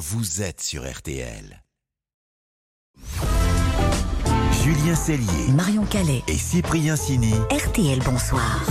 vous êtes sur RTL. Julien Cellier, Marion Calais, et Cyprien Sini. RTL Bonsoir.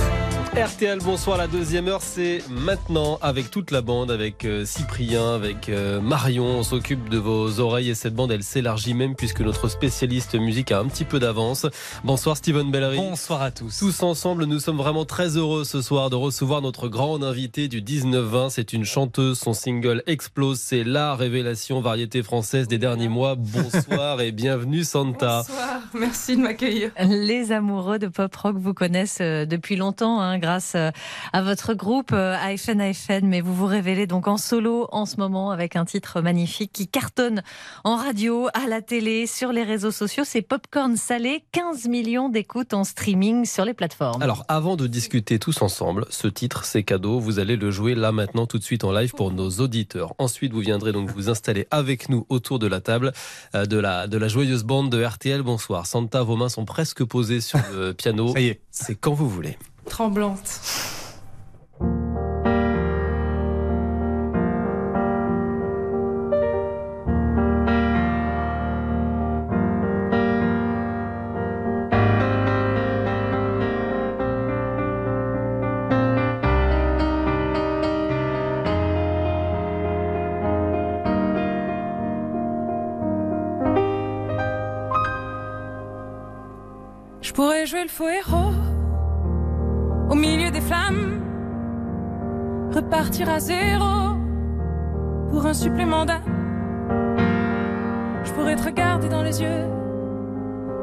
RTL, bonsoir. La deuxième heure, c'est maintenant avec toute la bande, avec euh, Cyprien, avec euh, Marion. On s'occupe de vos oreilles et cette bande, elle s'élargit même puisque notre spécialiste musique a un petit peu d'avance. Bonsoir Steven Bellery. Bonsoir à tous. Tous ensemble, nous sommes vraiment très heureux ce soir de recevoir notre grande invitée du 19-20. C'est une chanteuse, son single explose. C'est la révélation variété française des derniers mois. Bonsoir et bienvenue Santa. Bonsoir, merci de m'accueillir. Les amoureux de pop rock vous connaissent euh, depuis longtemps hein, grâce euh, à votre groupe euh, AFN AFN, mais vous vous révélez donc en solo en ce moment avec un titre magnifique qui cartonne en radio, à la télé, sur les réseaux sociaux. C'est Popcorn Salé, 15 millions d'écoutes en streaming sur les plateformes. Alors, avant de discuter tous ensemble, ce titre, c'est cadeau. Vous allez le jouer là maintenant, tout de suite en live pour nos auditeurs. Ensuite, vous viendrez donc vous installer avec nous autour de la table euh, de la, de la joyeuse bande de RTL. Bonsoir. Santa, vos mains sont presque posées sur le piano. Ça y est. C'est quand vous voulez. Tremblante. Je pourrais jouer le faux héros flammes, repartir à zéro pour un supplément d'âme. Je pourrais te regarder dans les yeux,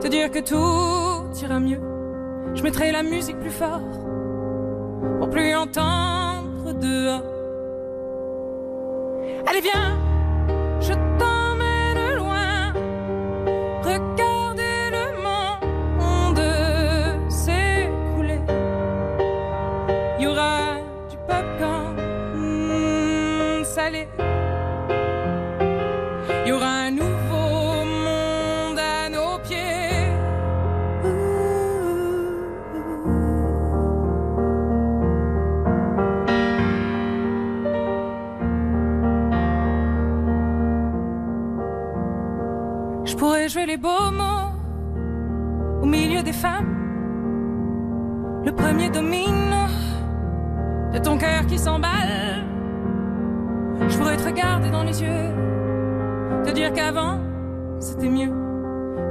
te dire que tout ira mieux. Je mettrai la musique plus fort pour plus entendre dehors. Allez viens, Il y aura du popcorn mm, salé. Il y aura un nouveau monde à nos pieds. Je pourrais jouer les beaux mots au milieu des femmes. Le premier domino de ton cœur qui s'emballe. Je pourrais te regarder dans les yeux, te dire qu'avant c'était mieux.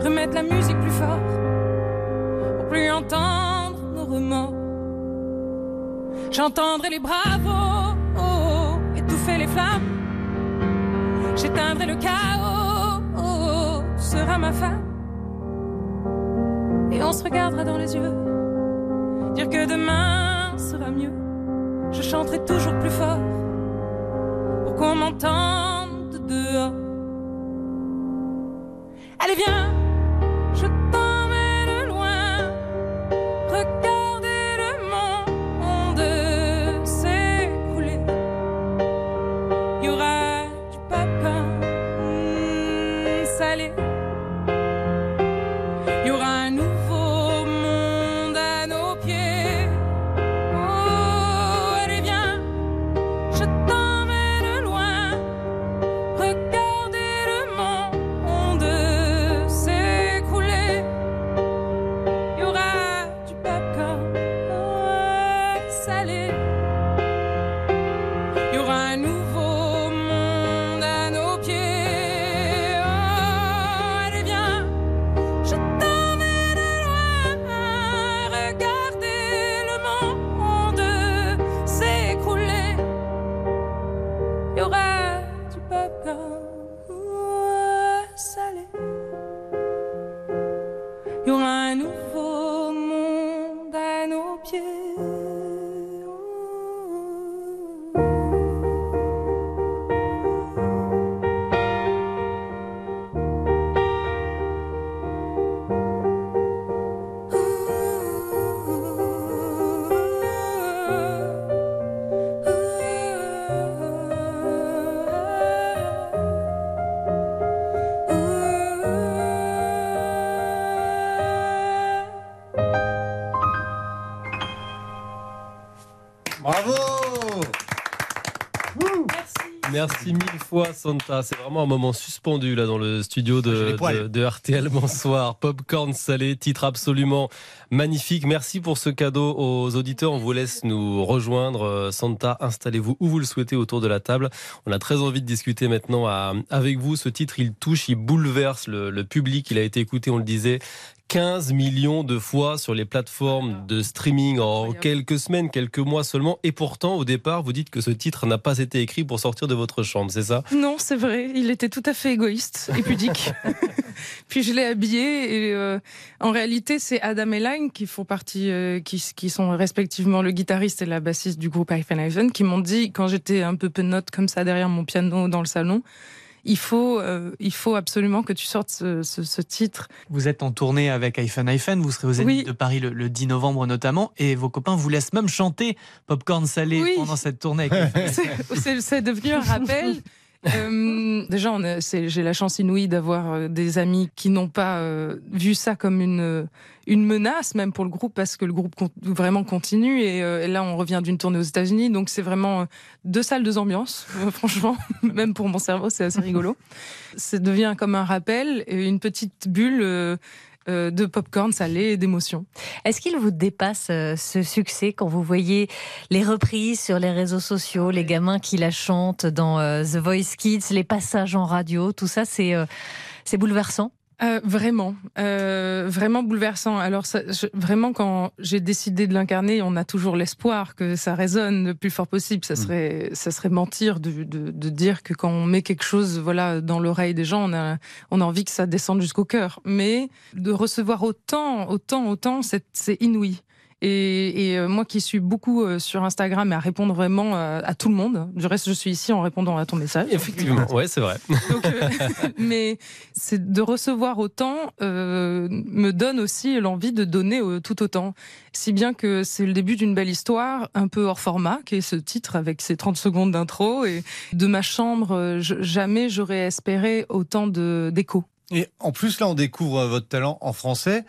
Remettre la musique plus fort pour plus entendre nos remords. J'entendrai les bravos oh, étouffer les flammes. J'éteindrai le chaos, oh, tu seras ma femme. Et on se regardera dans les yeux, dire que demain sera mieux. Je chanterai toujours plus fort pour qu'on m'entende dehors. Allez, viens, yung Bravo Merci. Mille fois, Santa. C'est vraiment un moment suspendu là dans le studio de, RTL. Bonsoir. Popcorn salé, titre absolument magnifique. Merci pour ce cadeau aux auditeurs. On vous laisse nous rejoindre. Euh, Santa, installez-vous où vous le souhaitez autour de la table. On a très envie de discuter maintenant avec vous. Ce titre, il touche, il bouleverse le public. Il a été écouté, on le disait, 15 millions de fois sur les plateformes de streaming en quelques semaines, quelques mois seulement. Et pourtant, au départ, vous dites que ce titre n'a pas été écrit pour sortir de votre chambre, c'est ça? Non, c'est vrai. Il était tout à fait égoïste et pudique. Puis je l'ai habillé et euh, en réalité, c'est Adam et Line qui font partie, euh, qui, qui, sont respectivement le guitariste et la bassiste du groupe Hyphen Hyphen, qui m'ont dit quand j'étais un peu penote comme ça derrière mon piano dans le salon il faut, euh, il faut absolument que tu sortes ce, titre. Vous êtes en tournée avec iPhone iPhone, vous serez aux Zénith de Paris le, 10 novembre notamment, et vos copains vous laissent même chanter Popcorn Salé pendant cette tournée. C'est devenu un rappel. Euh, déjà, j'ai la chance inouïe d'avoir euh, des amis qui n'ont pas euh, vu ça comme une, une menace, même pour le groupe, parce que le groupe vraiment continue. Et, là, on revient d'une tournée aux États-Unis, donc c'est vraiment deux salles, deux ambiances. franchement, même pour mon cerveau, c'est assez rigolo. Ça devient comme un rappel, une petite bulle euh, de popcorn salé et d'émotion. Est-ce qu'il vous dépasse euh, ce succès quand vous voyez les reprises sur les réseaux sociaux, les gamins qui la chantent dans euh, The Voice Kids, les passages en radio, tout ça, c'est c'est bouleversant? Euh, vraiment, euh, vraiment bouleversant. Alors ça, vraiment, quand j'ai décidé de l'incarner, on a toujours l'espoir que ça résonne le plus fort possible. Ça mm. serait, ça serait mentir de, de, de, dire que quand on met quelque chose, voilà, dans l'oreille des gens, on a, on a envie que ça descende jusqu'au cœur. Mais de recevoir autant, autant, autant, c'est inouï. Et, et, euh, moi qui suis beaucoup euh, sur Instagram et à répondre vraiment euh, à, tout le monde, du reste je suis ici en répondant à ton message. Effectivement, ouais c'est vrai. mais c'est de recevoir autant euh, me donne aussi l'envie de donner tout autant. Si bien que c'est le début d'une belle histoire, un peu hors format, qui est ce titre avec ses 30 secondes d'intro. Et de ma chambre, jamais j'aurais espéré autant d'écho. Et en plus, là, on découvre votre talent en français.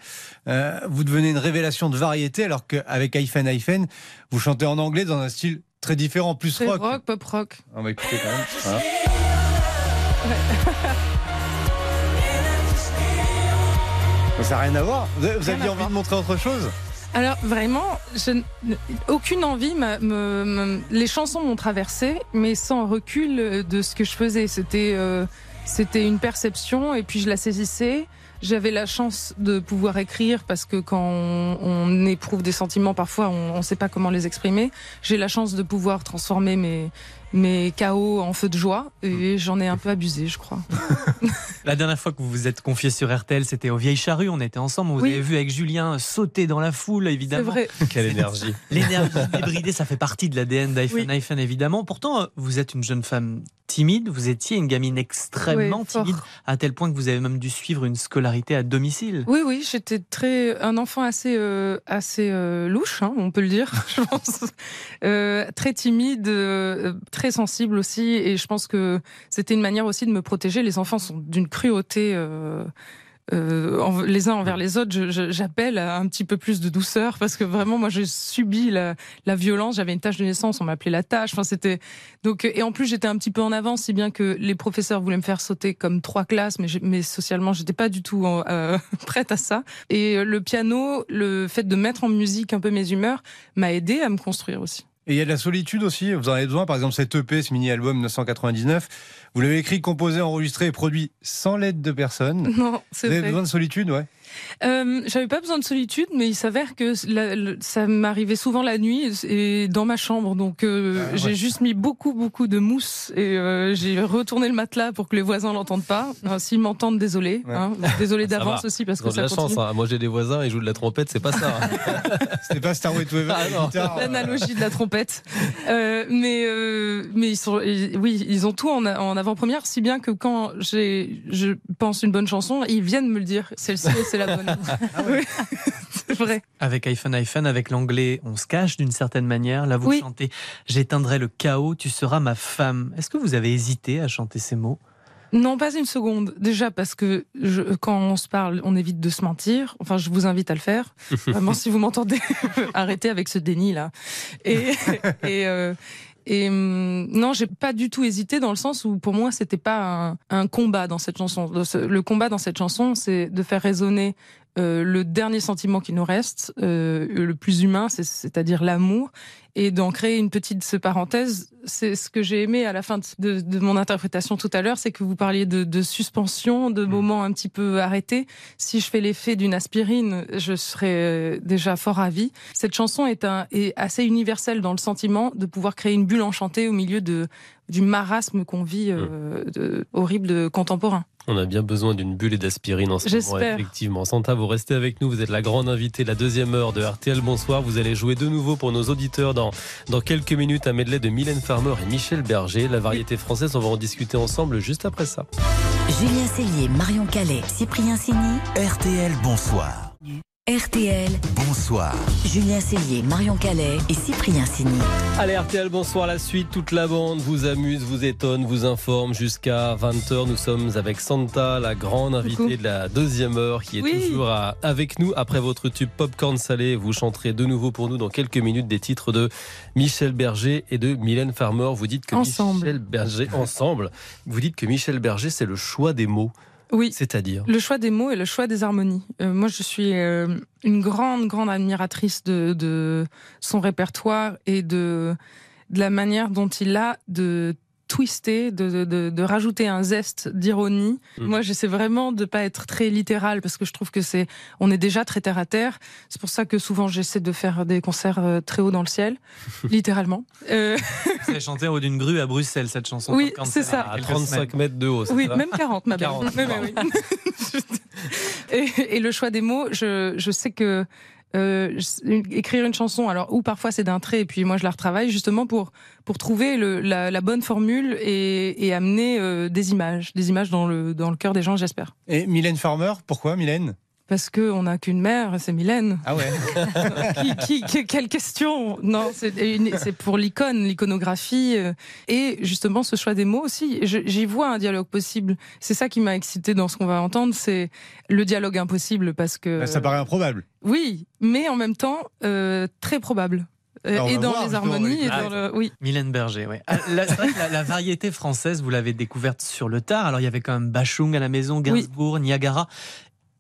Euh, vous devenez une révélation de variété, alors qu'avec iPhone iPhone, vous chantez en anglais dans un style très différent, plus rock. rock, pop rock. On va écouter quand même. Hein. Ça n'a rien à voir. Vous aviez envie de montrer autre chose? Alors vraiment, je, aucune envie. Me, les chansons m'ont traversé, mais sans recul de ce que je faisais. C'était euh, c'était une perception et puis je la saisissais. J'avais la chance de pouvoir écrire parce que quand on, éprouve des sentiments, parfois on ne sait pas comment les exprimer. J'ai la chance de pouvoir transformer mes, mes chaos en feu de joie et j'en ai un peu abusé, je crois. la dernière fois que vous vous êtes confié sur RTL, c'était au Vieilles Charrues. On était ensemble. Vous avez vu avec Julien sauter dans la foule, évidemment. Vrai. Quelle énergie. L'énergie débridée, ça fait partie de l'ADN d'iPhone iPhone, évidemment. Pourtant, vous êtes une jeune femme timide. Vous étiez une gamine extrêmement timide, à tel point que vous avez même dû suivre une scolarité à domicile. Oui, oui, j'étais très un enfant assez euh, assez euh, louche, hein, on peut le dire, je pense. Euh, très timide, très sensible aussi, et je pense que c'était une manière aussi de me protéger. Les enfants sont d'une cruauté. Euh, les uns envers les autres, j'appelle à un petit peu plus de douceur parce que vraiment, moi, j'ai subi la, la violence. J'avais une tâche de naissance, on m'appelait la tâche. Enfin, c'était donc et en plus, j'étais un petit peu en avance, si bien que les professeurs voulaient me faire sauter comme trois classes, mais, mais socialement, j'étais pas du tout euh, prête à ça. Et le piano, le fait de mettre en musique un peu mes humeurs, m'a aidé à me construire aussi. Et il y a de la solitude aussi. Vous en avez besoin, par exemple, cet EP, ce mini-album 1999. Vous l'avez écrit, composé, enregistré et produit sans l'aide de personne. Non, c'est Vous avez besoin de solitude, ouais. Euh, J'avais pas besoin de solitude, mais il s'avère que ça m'arrivait souvent la nuit et dans ma chambre. Donc euh, ah, j'ai juste mis beaucoup beaucoup de mousse et euh, j'ai retourné le matelas pour que les voisins l'entendent pas. S'ils m'entendent, désolé. Hein. désolé d'avance aussi parce que ça de la chance. Hein. Moi j'ai des voisins, ils jouent de la trompette, c'est pas ça. Hein. C'était pas Starway to ah, L'analogie de la trompette. Euh, mais euh, mais ils sont oui ils ont tout en, en avant-première, si bien que quand j'ai je pense une bonne chanson, ils viennent me le dire. Celle-ci c'est la ah c'est vrai. Avec iPhone iPhone, avec l'anglais, on se cache d'une certaine manière. Là, vous chantez J'éteindrai le chaos, tu seras ma femme. Est-ce que vous avez hésité à chanter ces mots? Non, pas une seconde. Déjà parce que quand on se parle, on évite de se mentir. Enfin, je vous invite à le faire. Vraiment, si vous m'entendez, arrêtez avec ce déni là. Et, et, euh, Et hum, non, j'ai pas du tout hésité dans le sens où pour moi c'était pas un, un, combat dans cette chanson. Le combat dans cette chanson, c'est de faire résonner euh, le dernier sentiment qui nous reste, euh, le plus humain, c'est-à-dire l'amour, et d'en créer une petite parenthèse. C'est ce que j'ai aimé à la fin de, de mon interprétation tout à l'heure, c'est que vous parliez de, de, suspension, de mmh. moments un petit peu arrêtés. Si je fais l'effet d'une aspirine, je serais euh, déjà fort ravie. Cette chanson est, un, est assez universelle dans le sentiment de pouvoir créer une bulle enchantée au milieu de, du marasme qu'on vit euh, mmh. de, horrible de contemporain. On a bien besoin d'une bulle et d'aspirine en ce moment, effectivement. Santa, vous restez avec nous. Vous êtes la grande invitée de la deuxième heure de RTL. Bonsoir. Vous allez jouer de nouveau pour nos auditeurs dans, dans quelques minutes un medley de Mylène Farmer et Michel Berger. La variété française, on va en discuter ensemble juste après ça. Julien Cellier, Marion Calais, Cyprien Sini. RTL, bonsoir. RTL. Bonsoir. Julien Cellier, Marion Calais et Cyprien Sini. Allez RTL, bonsoir. La suite, toute la bande vous amuse, vous étonne, vous informe jusqu'à 20h. Nous sommes avec Santa, la grande invitée de la deuxième heure qui est toujours avec nous. Après votre tube Popcorn Salé, vous chanterez de nouveau pour nous dans quelques minutes des titres de Michel Berger et de Mylène Farmer. Vous dites que Michel Berger, ensemble, vous dites que Michel Berger, c'est le choix des mots. Oui. C'est-à-dire? Le choix des mots et le choix des harmonies. Euh, moi, je suis euh, une grande, grande admiratrice de, de, son répertoire et de, de la manière dont il a de twister, de, de, de, rajouter un zeste d'ironie. Mm. Moi, j'essaie vraiment de pas être très littéral parce que je trouve que c'est, on est déjà très terre à terre. C'est pour ça que souvent j'essaie de faire des concerts euh, très haut dans le ciel, littéralement. Euh... C'est chanté en haut d'une grue à Bruxelles cette chanson. Oui, c'est ça. À 35 mètres de haut. Oui, même 40, ma belle. et, et, le choix des mots, je, je sais que euh, écrire une chanson, alors ou parfois c'est d'un trait et puis moi je la retravaille justement pour pour trouver la, bonne formule et, et amener euh, des images, des images dans le dans le cœur des gens, j'espère. Et Mylène Farmer, pourquoi Mylène? Parce qu'on n'a qu'une mère, c'est Mylène. Ah ouais qui, qui, Quelle question Non, c'est pour l'icône, l'iconographie. Euh, et justement, ce choix des mots aussi. J'y vois un dialogue possible. C'est ça qui m'a excité dans ce qu'on va entendre, c'est le dialogue impossible parce que. Bah, ça paraît improbable. Oui, mais en même temps, euh, très probable. Euh, et dans les harmonies, et dans le... oui. Mylène Berger, oui. Ah, la, la, variété française, vous l'avez découverte sur le tard. Alors il y avait quand même Bachung à la maison, Gainsbourg, Niagara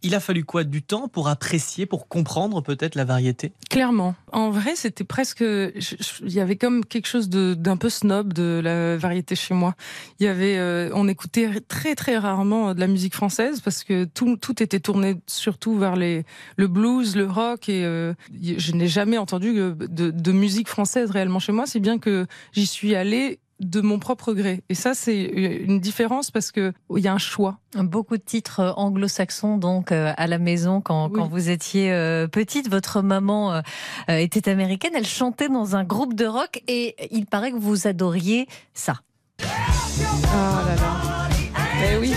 il a fallu quoi Du temps pour apprécier, pour comprendre peut-être la variété? Clairement. En vrai, c'était presque. Il y avait comme quelque chose d'un peu snob de la variété chez moi. Il y avait, euh, on écoutait très très rarement de la musique française parce que tout, tout était tourné surtout vers les, le blues, le rock et euh, je n'ai jamais entendu de, de musique française réellement chez moi. C'est bien que j'y suis allée de mon propre gré. Et ça, c'est une différence parce que il y a un choix. Beaucoup de titres euh, anglo-saxons, donc, euh, à la maison quand, quand vous étiez euh, petite. Votre maman était américaine. Elle chantait dans un groupe de rock et il paraît que vous adoriez ça. Ah là là. Eh oui.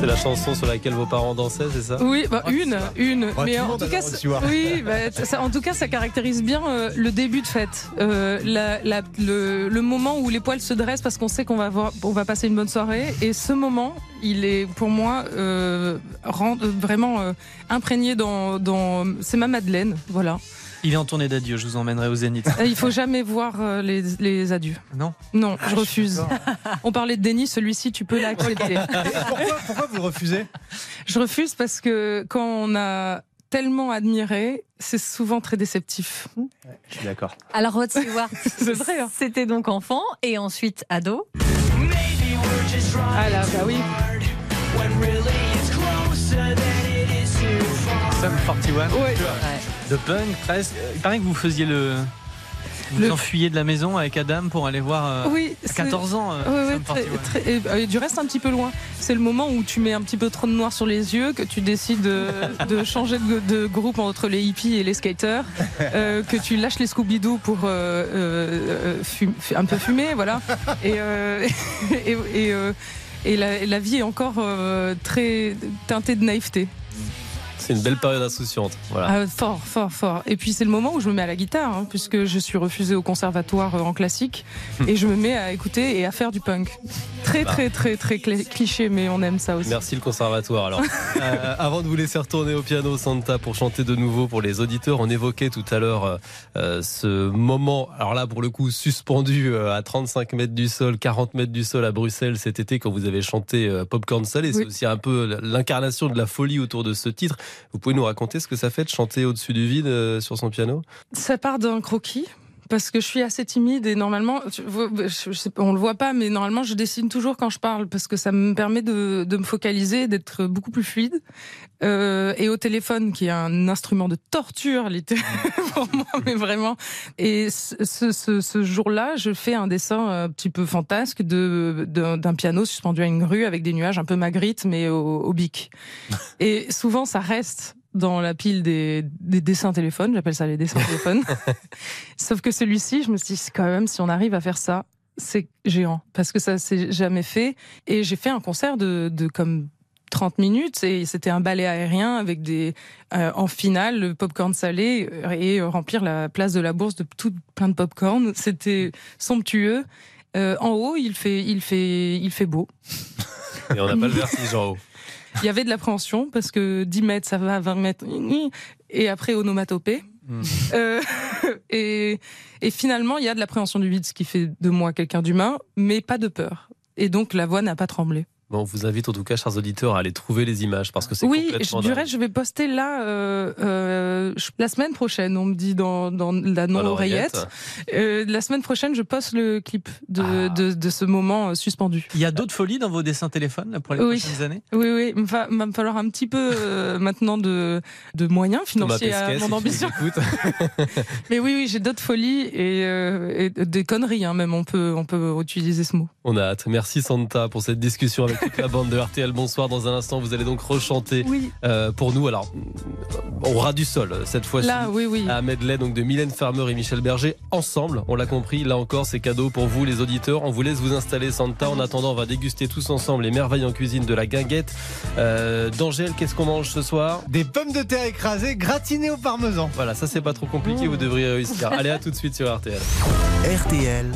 C'est la chanson sur laquelle vos parents dansaient, c'est ça? Oui, bah, une, une. mais en tout, cas, oui, bah, ça, en tout cas, ça caractérise bien euh, le début de fête, euh, la, la, le, le, moment où les poils se dressent parce qu'on sait qu'on va voir, on va passer une bonne soirée. Et ce moment, il est pour moi euh, rend, vraiment euh, imprégné dans, dans c'est ma Madeleine, voilà. Il est en tournée d'adieu, je vous emmènerai au Zénith. Euh, il faut jamais voir euh, les, les adieux. Non Non, je ah, refuse. On parlait de Denis, celui-ci, tu peux l'accepter. pourquoi, pourquoi vous refusez? Je refuse parce que quand on a tellement admiré, c'est souvent très déceptif. je suis d'accord. Alors, Rod Stewart, c'est vrai. Hein. C'était donc enfant et ensuite ado. Ah là, bah oui. Sum 41. Ouais de punk presque. Il paraît que vous faisiez le. Vous enfuyez de la maison avec Adam pour aller voir euh, oui, 14 ans. Euh, et, du reste un petit peu loin. C'est le moment où tu mets un petit peu trop de noir sur les yeux, que tu décides de, changer de, groupe entre les hippies et les skaters, euh, que tu lâches les Scooby-Doo pour un peu fumer, voilà. Et, et, la, la, vie est encore très teintée de naïveté. C'est une belle période insouciante. Voilà. Ah, fort, fort, fort. Et puis c'est le moment où je me mets à la guitare, hein, puisque je suis refusée au conservatoire euh, en classique, et je me mets à écouter et à faire du punk. Très, bah. très, très, très cliché, mais on aime ça aussi. Merci le conservatoire. Alors, euh, avant de vous laisser retourner au piano, Santa, pour chanter de nouveau pour les auditeurs, on évoquait tout à l'heure euh, ce moment, alors là pour le coup suspendu à 35 mètres du sol, 40 mètres du sol à Bruxelles cet été quand vous avez chanté Popcorn Salé. C'est aussi un peu l'incarnation de la folie autour de ce titre. Vous pouvez nous raconter ce que ça fait de chanter au-dessus du vide euh, sur son piano? Ça part d'un croquis parce que je suis assez timide et normalement, on le voit pas, mais normalement, je dessine toujours quand je parle parce que ça me permet de, me focaliser, d'être beaucoup plus fluide. Euh, et au téléphone, qui est un instrument de torture, littéralement, pour moi, mais vraiment. Et ce, jour-là, je fais un dessin un petit peu fantasque de d'un piano suspendu à une grue avec des nuages un peu magritte, mais au, au bic. Et souvent, ça reste dans la pile des, dessins téléphones, j'appelle ça les dessins téléphones. Sauf que celui-ci, je me suis dit, quand même, si on arrive à faire ça, c'est géant, parce que ça s'est jamais fait. Et j'ai fait un concert de, comme 30 minutes et c'était un ballet aérien avec des euh, en finale le popcorn salé et remplir la place de la bourse de tout plein de popcorn. C'était somptueux. Euh, en haut, il fait, il fait, il fait beau. Et on n'a pas le vertige en haut. Il y avait de l'appréhension parce que 10 mètres, ça va, 20 mètres, et après onomatopée. Hmm. Euh, et, et, finalement, il y a de l'appréhension du vide, ce qui fait de moi quelqu'un d'humain, mais pas de peur. Et donc la voix n'a pas tremblé. Bon, on vous invite en tout cas, chers auditeurs, à aller trouver les images parce que c'est oui, du reste, je vais poster là euh, euh, la semaine prochaine. On me dit dans, dans la non oreillette. Euh, la semaine prochaine, je poste le clip de, ah. de, de, ce moment euh, suspendu. Il y a d'autres folies dans vos dessins téléphones là, pour les prochaines années? Oui, oui. Il va, va, me falloir un petit peu euh, maintenant de, de moyens financiers à mon ambition. Mais oui, oui, j'ai d'autres folies et, et, des conneries. Hein, même on peut on peut utiliser ce mot. On a hâte. Merci Santa pour cette discussion avec toute la bande de RTL. Bonsoir. Dans un instant, vous allez donc rechanter euh, pour nous. Alors, au ras du sol, cette fois-ci. Là, oui, oui. À medley, donc de Mylène Farmer et Michel Berger, ensemble. On l'a compris. Là encore, c'est cadeau pour vous, les auditeurs. On vous laisse vous installer, Santa. En attendant, on va déguster tous ensemble les merveilles en cuisine de la guinguette. Euh, D'Angèle, qu'est-ce qu'on mange ce soir? Des pommes de terre écrasées, gratinées au parmesan. Voilà, ça, c'est pas trop compliqué. Vous devriez réussir. allez, à tout de suite sur RTL. RTL.